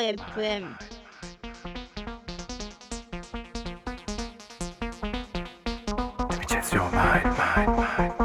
ja, ja byłem. Gdzie your mind, mind, mind?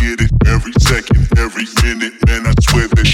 get it every second, every minute, man. I swear that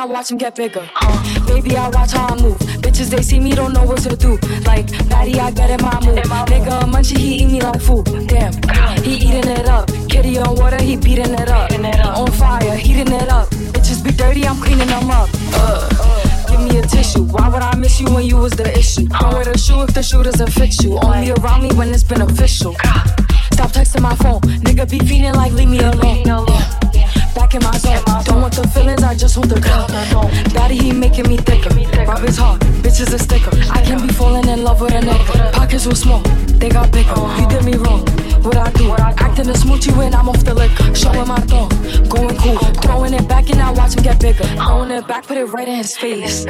I watch him get bigger. Uh, baby, I watch how I move. Bitches, they see me, don't know what to do. Like, Maddie, I get in my move. Nigga, munchie, he eat me like food. Damn, he eating it up. Kitty on water, he beating it up. On fire, heating it up. Bitches be dirty, I'm cleaning them up. Uh, give me a tissue. Why would I miss you when you was the issue? Don't wear the shoe if the shoe doesn't fit you. Only around me when it's beneficial. Stop texting my phone. Nigga be feeling like the girl. Daddy, he making me thicker. Rob is hard, bitch is a sticker. I can't be falling in love with a nigga. Pockets were small, they got bigger. You did me wrong. What I do? Acting a smoochie when I'm off the liquor. Showing my thumb, going cool. Throwing it back and I watch him get bigger. Throwing it back, put it right in his face.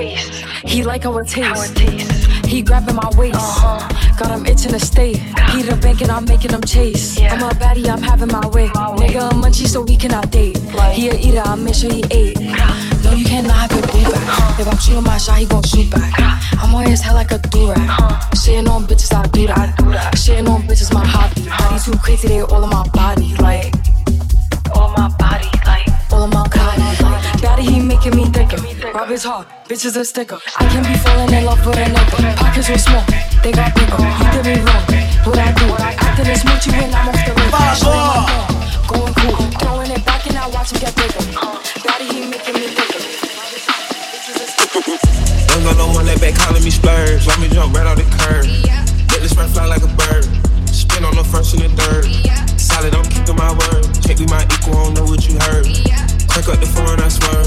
He like how it tastes. He grabbing my waist. Uh-huh. Got him itching to stay. He the bank and I'm making him chase. I'm a baddie, I'm having my way. Nigga, a munchie, so we cannot date. He a eater, I make sure he ate. Uh-huh. No, you cannot have your boo back. Uh-huh. If I'm shooting my shot, he gon' shoot back. I'm on his head like a durag. Shitting on bitches, I do that. Shitting on bitches, my hobby. These too crazy, they all in my body. Like, all my body, like, all in my body. Like, daddy, he making me thicker. Rob is hard, bitches a sticker. I can't be falling in love with a nigga. Pockets were small, they got bigger. You did me wrong. What I do? Acting a smoochie when I'm off the road. Showing my thumb, going cool. Throwing it back and I watch him get bigger. Daddy, he making me thicker. Bitches a sticker. Don't go no one that back calling me splurge. Let me jump right off the curb. Let this run fly like a bird. Spin on the first and the third. Solid, I'm keeping my word. Can't be my equal, I don't know what you heard. Crank up the phone, I swear.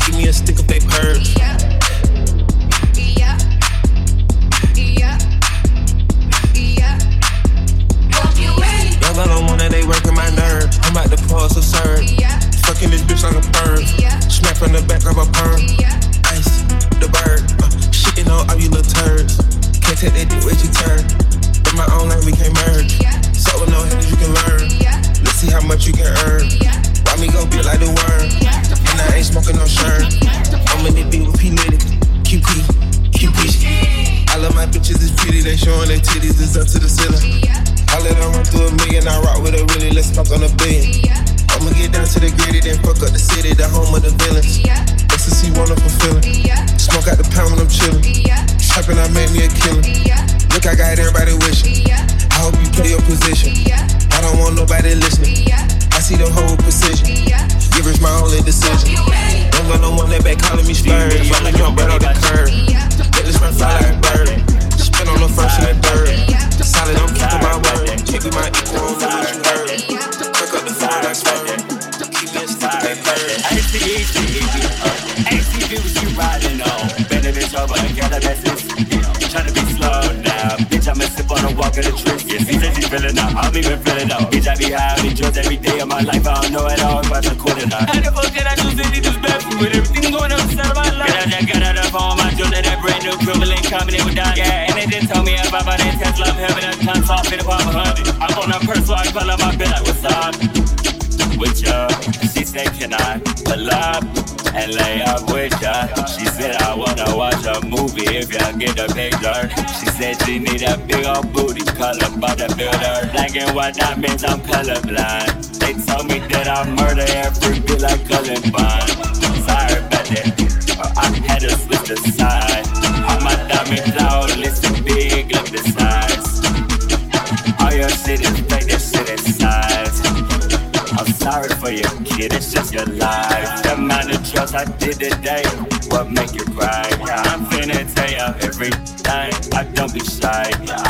Keep me a stick purge. Y'all got that they working my nerves. I'm about to. Fucking this bitch like a. Smack the back of a perm. Ice, the bird. Uh, shitting on all you little turds. Can't take that dick turn. In my own we can't merge. So you can learn. Let's see how much you can earn. Out. Bitch, I I drugs every day of my life. I don't know at all if I should quit it out. How the fuck did I do city this bad with everything going on inside of my life? Bitch, I just got out of home. I just that brand new equivalent coming in with that. Yeah, and they just told me about my name Tesla. I'm having a ton off in the pop 100. I'm on a purse, so I call up my bill like, what's up? with ya. She said, Can I pull up and lay up with ya? She said, I wanna watch a movie if ya get a picture. She said she need a big old booty, by the builder. Black and white, that means I'm colorblind. They told me that I murder every bit like Columbine. Sorry about that. I had to switch the side. All my diamonds out, listen big, look the size. All your shit is fake, this shit is size. I'm sorry for your kid, it's just your life. The amount of drugs I did today, what make you cry? Yeah, I'm finna tell ya everything. I don't be shy. Yeah,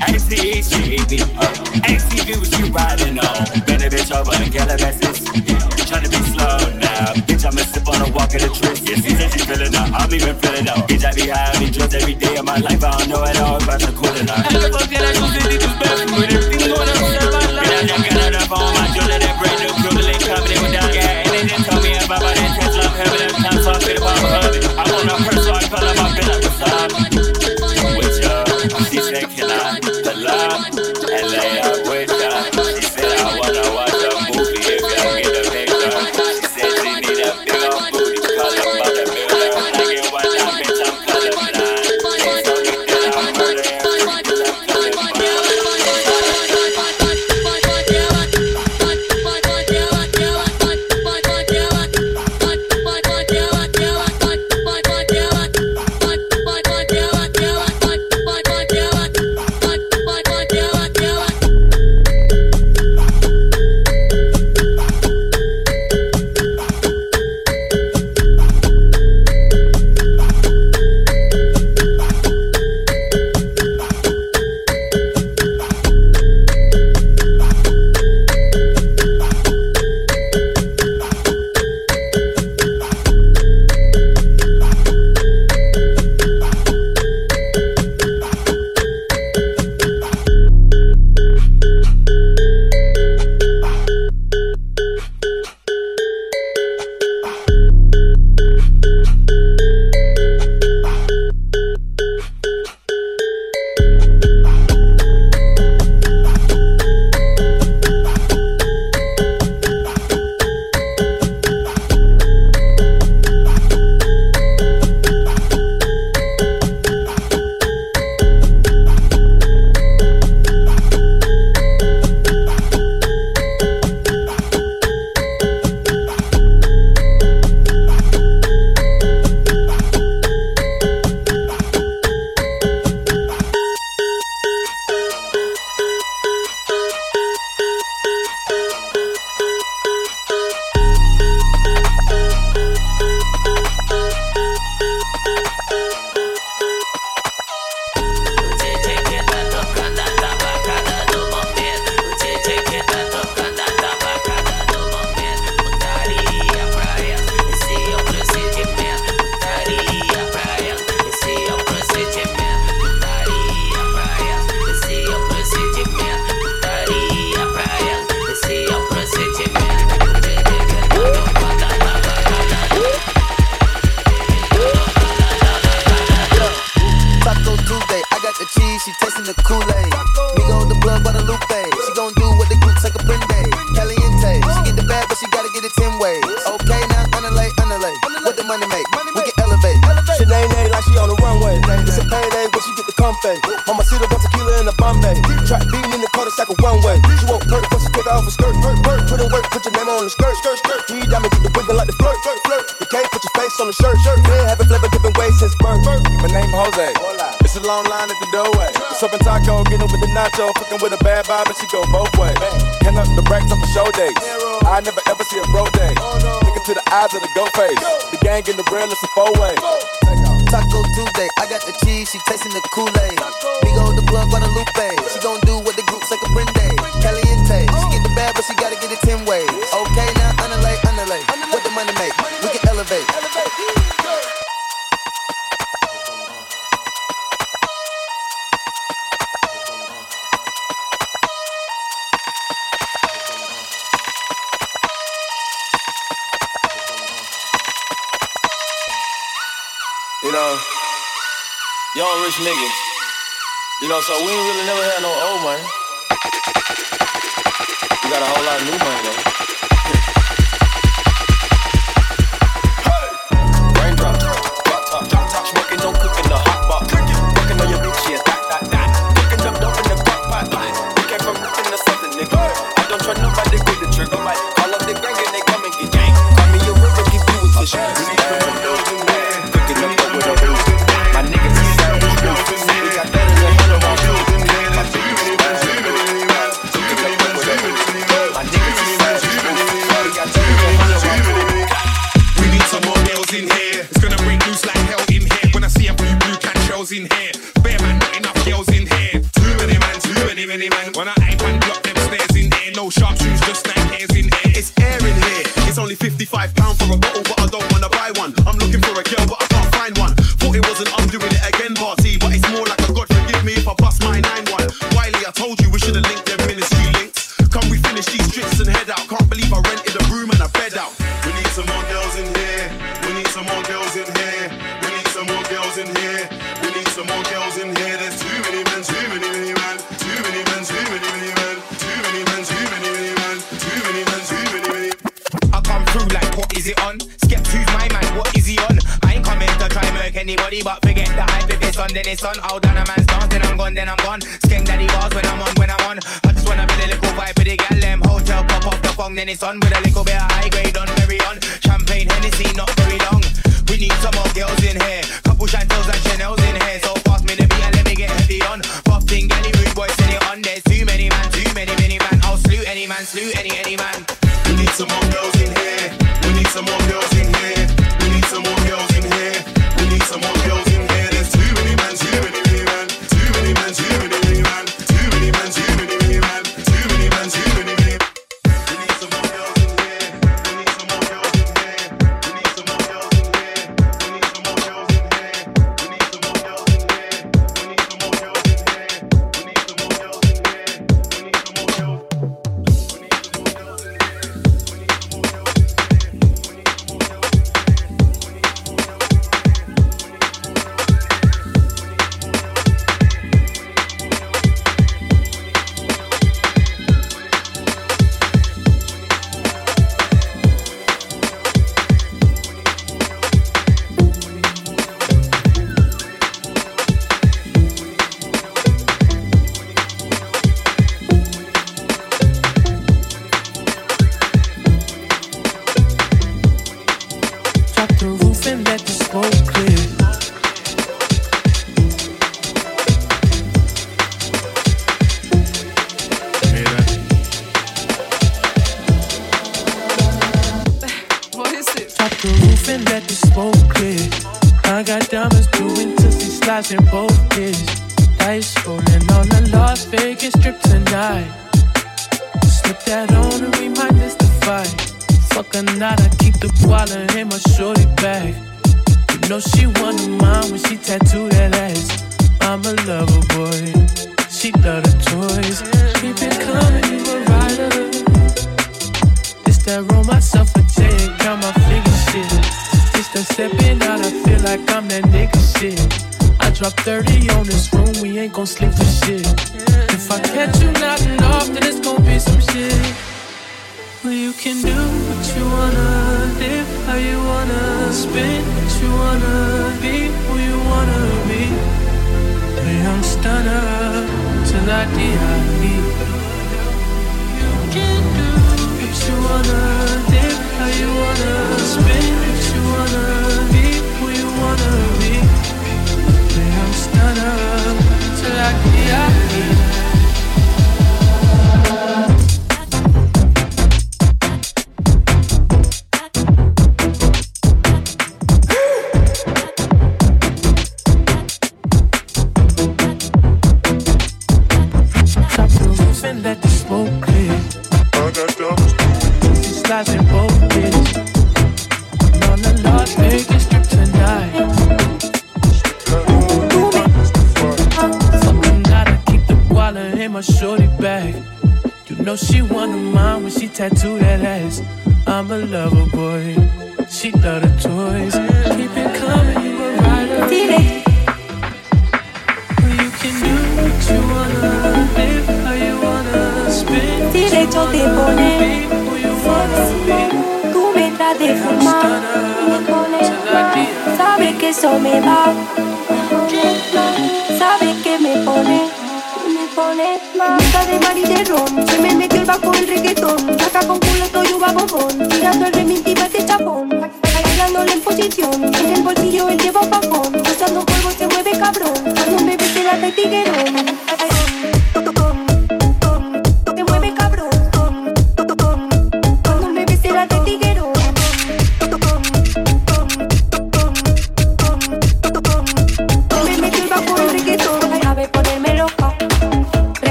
XDHGAB. what was you riding on. Been a bitch over in Calabasas. Trying to be slow now. Bitch, I'm a sip on a walk in the dress. Yeah, she said he's feeling up. I'm even feeling up. Bitch, I be high, I be dressed every day of my life. I don't know at all if I'm quit or.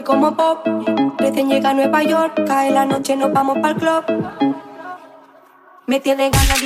como pop. Recién llega a Nueva York, cae la noche, nos vamos para el club. Me tiene ganas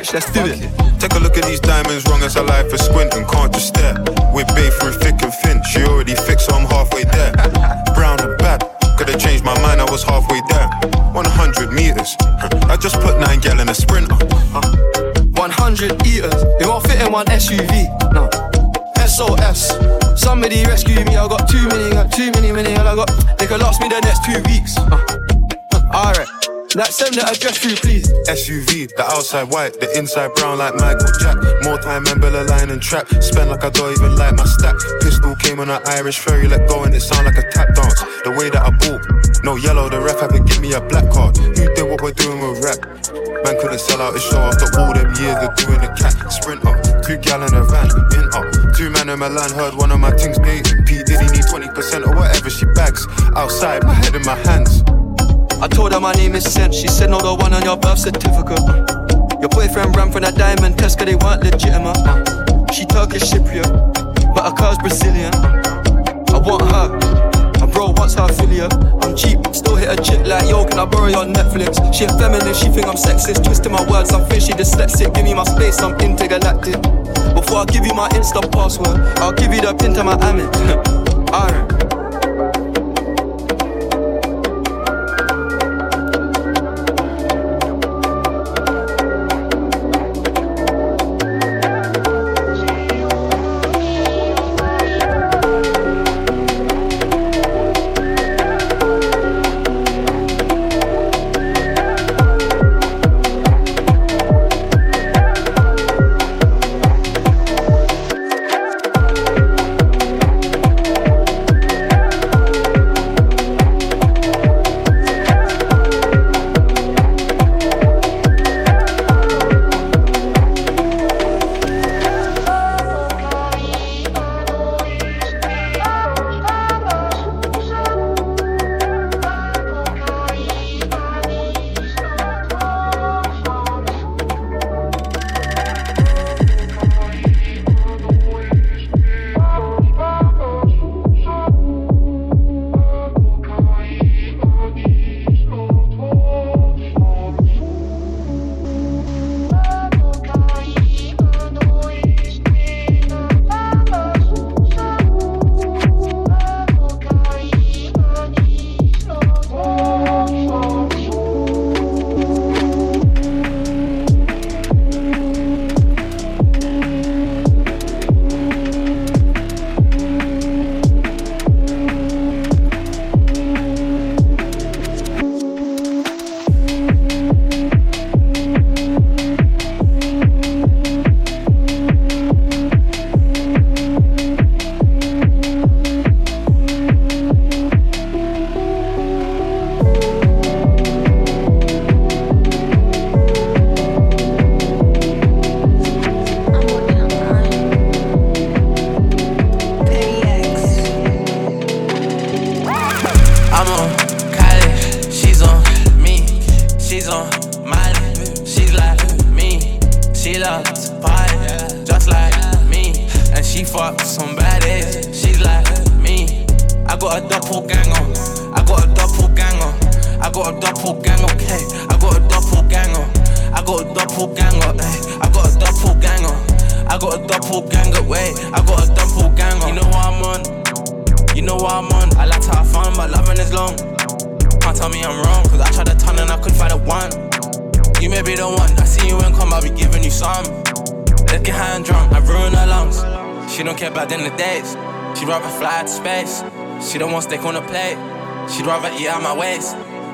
rich, let's do it. Take a look at these diamonds, wrong as I life for squinting, can't just stare. We're through thick and thin, she already fixed, so I'm halfway there. Brown and bad, could've changed my mind, I was halfway there. 100 meters, I just put 9 gal in a sprinter. 100 eaters, they won't fit in one SUV, no. SOS, somebody rescue me, I got too many, got too many, many, and I got, they could last me the next two weeks. Like send the address through, please. SUV, the outside white, the inside brown like Michael Jack. More time Bella line and trap. Spend like I don't even like my stack. Pistol came on an Irish ferry, let go and it sound like a tap dance. The way that I bought, no yellow, the ref had to give me a black card. Who did what we're doing with rap? Man couldn't sell out the show after all them years of doing the cat sprint up. Two gal in a van, in up. Two man in Milan heard one of my things gating. P Diddy need 20% or whatever she bags. Outside, my head in my hands. I told her my name is Sen. She said, No, the one on your birth certificate. Your boyfriend ran from that diamond test cause they weren't legitimate. Uh, she Turkish Cypriot, but her car's Brazilian. I want her. And bro, what's her affiliate? I'm cheap, still hit a chick like, yo, can I borrow your Netflix? She a feminist, she think I'm sexist. Twisting my words, I'm fishy, dyslexic. Give me my space, I'm intergalactic. Before I give you my Insta password, I'll give you the pin to my Amex. Alright.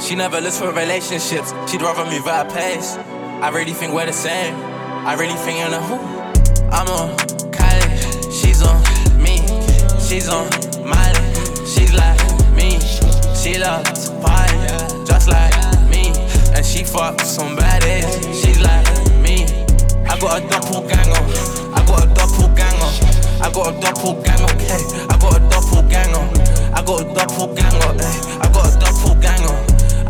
She never looks for relationships. She'd rather move at her pace. I really think we're the same. I really think you're the who. I'm on Kylie, she's on me, she's on Miley, she's like me. She loves party, just like me. And she fucks somebody, she's like me. I got a doppelganger, I got a doppelganger, I got a doppelganger, okay. I got a doppelganger, I got a doppelganger, eh. I got a doppelganger,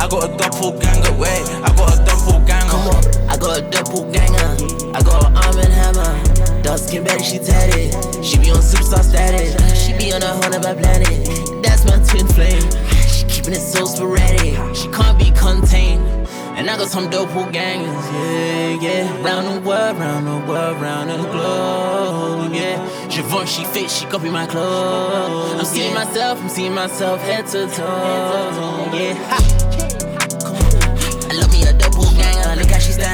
I got a doppelganger, wait, I got a doppelganger. Come on, I got a doppelganger, I got an arm and hammer. Dark skin back, she tatted. She be on superstar status. She be on a hundred by planet. That's my twin flame. She keeping it so sporadic. She can't be contained. And I got some doppelgangers, yeah, yeah. Round the world, round the world, round the globe, yeah. She fit, she copy my clothes. I'm seeing myself, I'm seeing myself head to toe, yeah. Ha.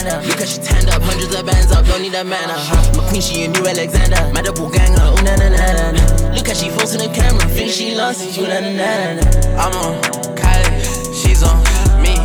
I love me a doppelganger. Look how she stand up, up. Hundreds of bands up, don't need a man. Uh. My queen, she a new Alexander. Madabu ganger, oh na na na na. Look how she falls in the camera, think she lost it, you na na na na. I'm on Kylie, she's on me,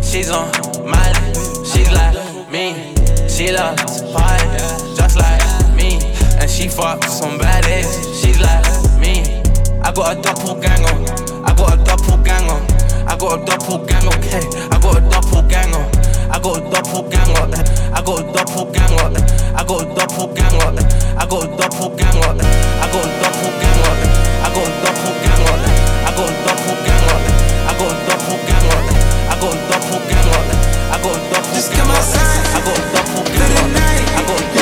she's on Miley, she's like me, she loves party, just like me, and she fucks on baddies, she's like me. I got a doppelganger, I got a doppelganger, I got a double doppelganger, okay, I got a double gang doppelganger. I got a doppelganger, eh. I got a doppelganger, eh. I got a doppelganger, eh. I got a doppelganger, eh. I got a doppelganger, eh. I got a doppelganger, eh. I got a doppelganger, eh. I got a doppelganger, eh. I got a doppelganger, eh. I got a doppelganger, Just come outside I got a doppelganger, I got a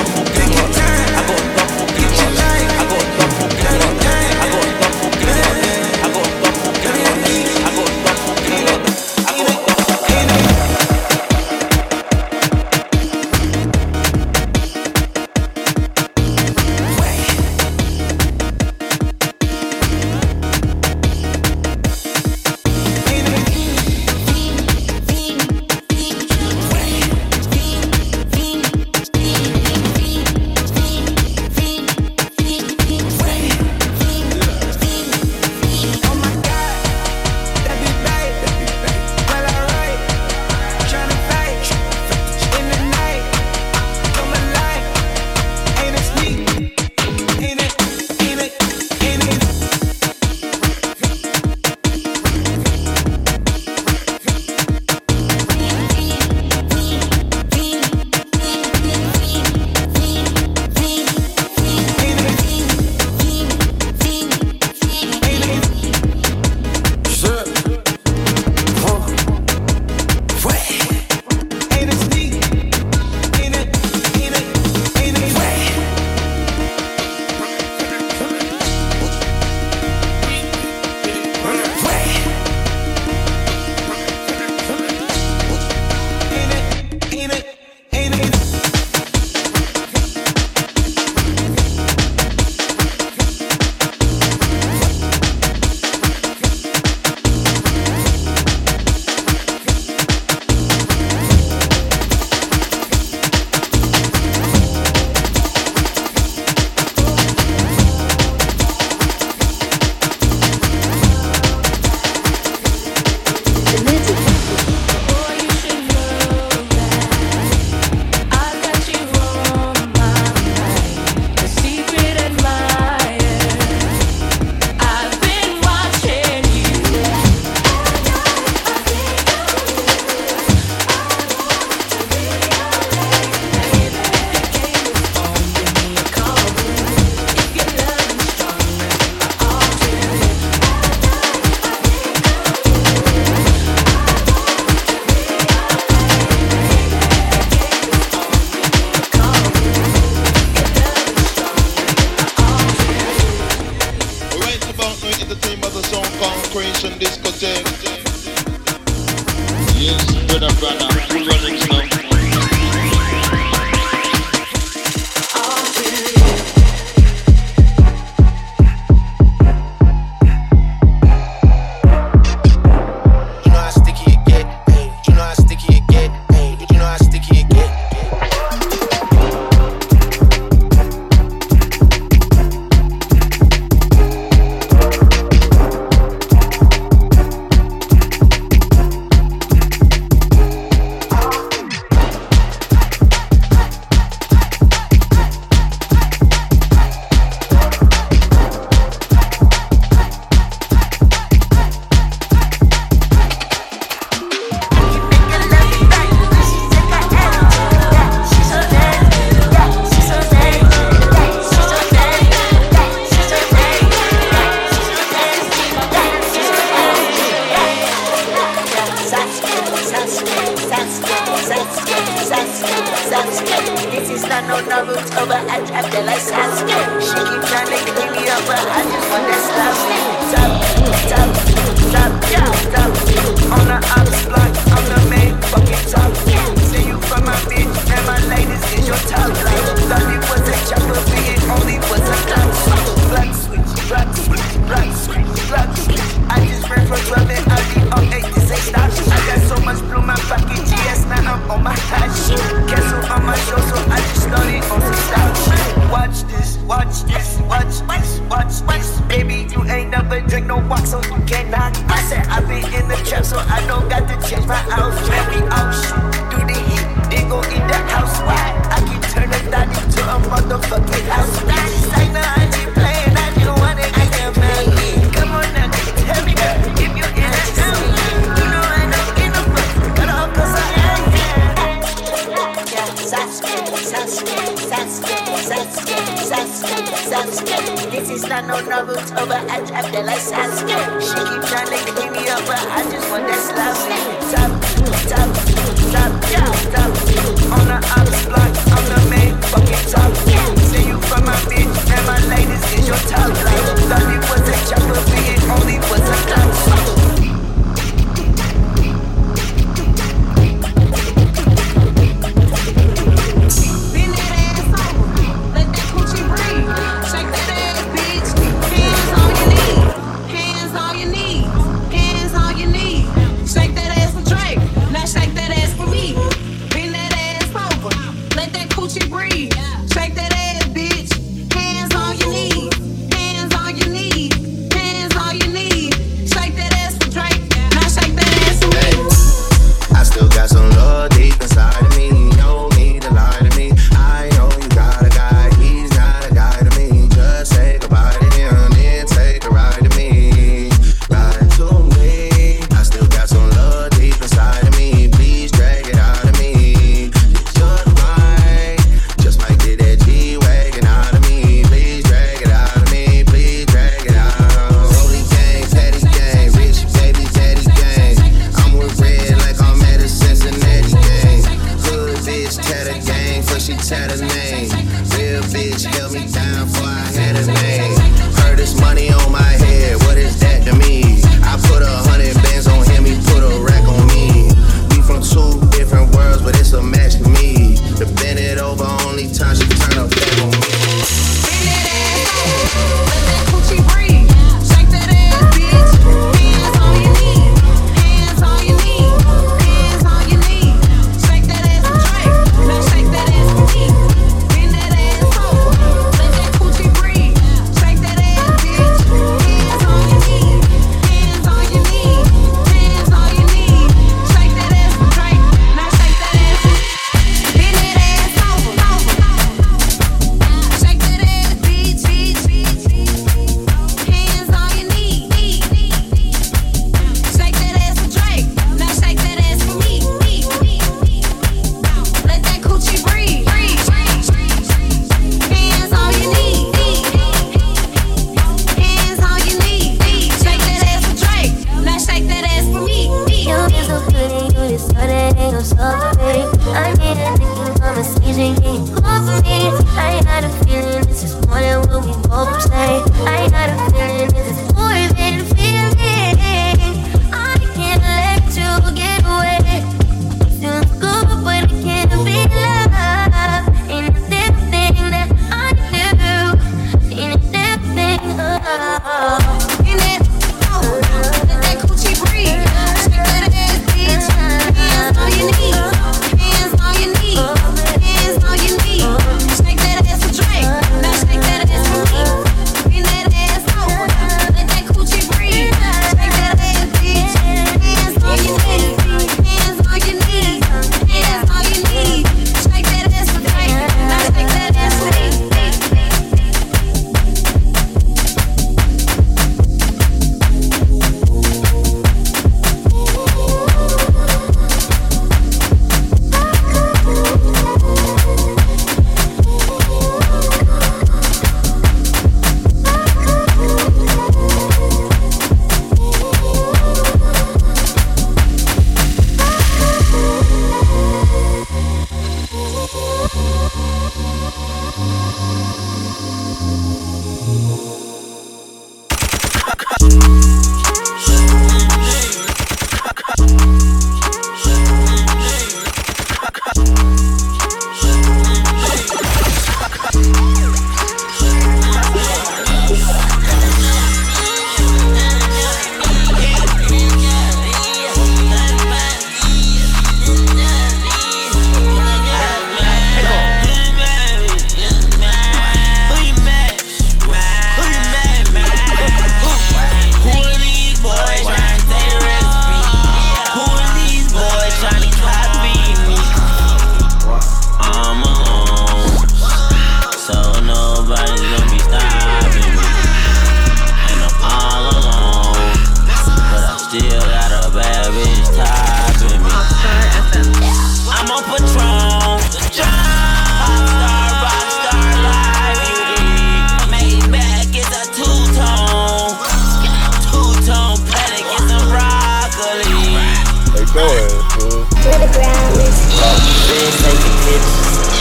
Where the ground.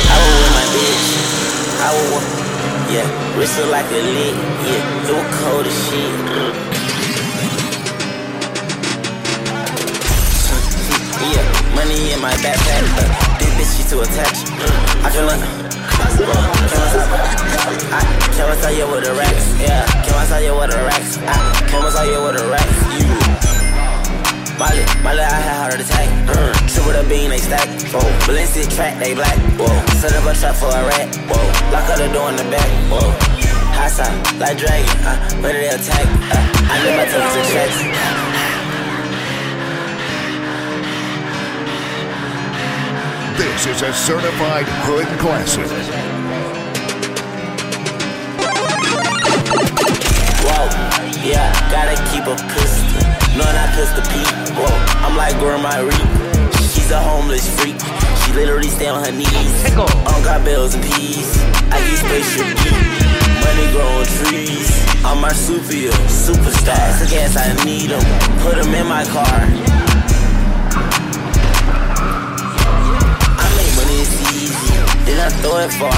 I was with my bitch. I was, yeah, wrist look like a. Yeah, cold as shit. Yeah, money in my backpack. This bitch, she too attached. I like. I tell you the racks. Yeah, can't tell you what the racks. I can't tell you what the racks. You. Molly, Molly, I had heart attack. Mm. Triple the bean, they stack. Whoa, Valencia track, they black. Whoa, set up a trap for a rat. Whoa, lock up the door in the back. Whoa, high side, like dragon. Uh, ready to attack. Uh, I need my teams to checks. This is a certified hood classic. Whoa, yeah, gotta keep a pistol. Knowing I the Pete. Whoa, I'm like Grandma Reap. She's a homeless freak. She literally stay on her knees. On got bills and peas. I use spaceship deep. Money growing trees. I'm marsupial, superstar. I guess I need them. Put them in my car. I make money, it's easy. Then I throw it far.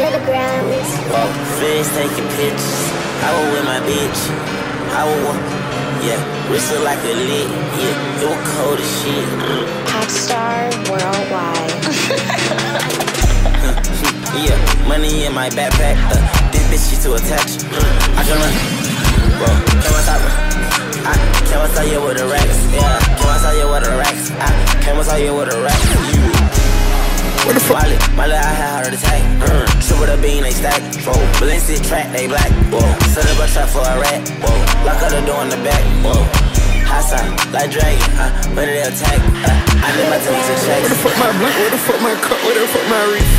Where the ground is. Whoa, fish taking pictures. I was with my bitch. I was, yeah, wrist look like a lick. Yeah, it was cold as shit. Pop star worldwide. Yeah, money in my backpack. Uh, this bitch, she too attached. I can run. Stop her. I can't tell you what the racks. Yeah, can't tell you what the racks. I can't tell you what the racks. You. What the fuck? Molly, Molly, I had heart attack. Mm. Triple the bean, they stack. Whoa, Valencia track, they black. Whoa, set up a trap for a rat. Whoa, lock up the door in the back. Whoa, high side, like dragon. Uh, ready to attack. Uh, I need my team to check. Where the fuck my blunt? Where the fuck my cup? Where the fuck my reef?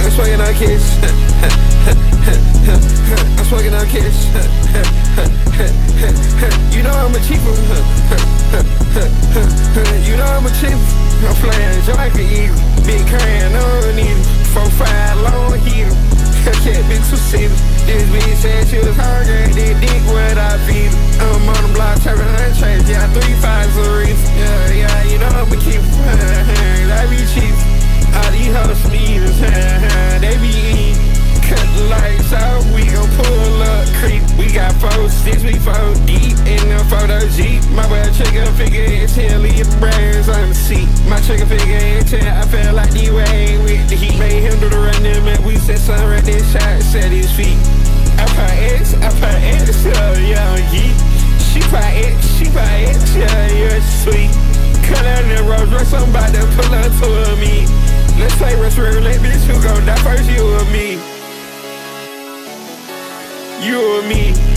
I'm smoking on kids. I'm smoking on kids. You know I'm a cheaper. You know I'm a cheaper. I'm flying joint for you. Big can, need it. Four five long heater. Can't be too serious. This bitch said she was hungry. This dick what I feed her. I'm on the block, turning her trash. Yeah, three fives a reason. Yeah, yeah, you know I'm a keeper. I be cheap. All these hoes some eaters, they be eating. Cut the lights out, we gon' pull up, creep. We got four, six, we four deep in the photo Jeep. My boy trigger figure is here, leave the brains on the seat. My trigger figure is here, I feel like D-Wade with the heat. Made him do the running, man. We set sun right there, shot, set his feet. I put X, I put X, yeah, yeah, yeet. She put X, she put X, yeah, yeah, sweet. Cut out the road, Royce, I'm about to pull up to me. Let's play Rush Roulette, bitch, who gon' die first, you or me? You or me?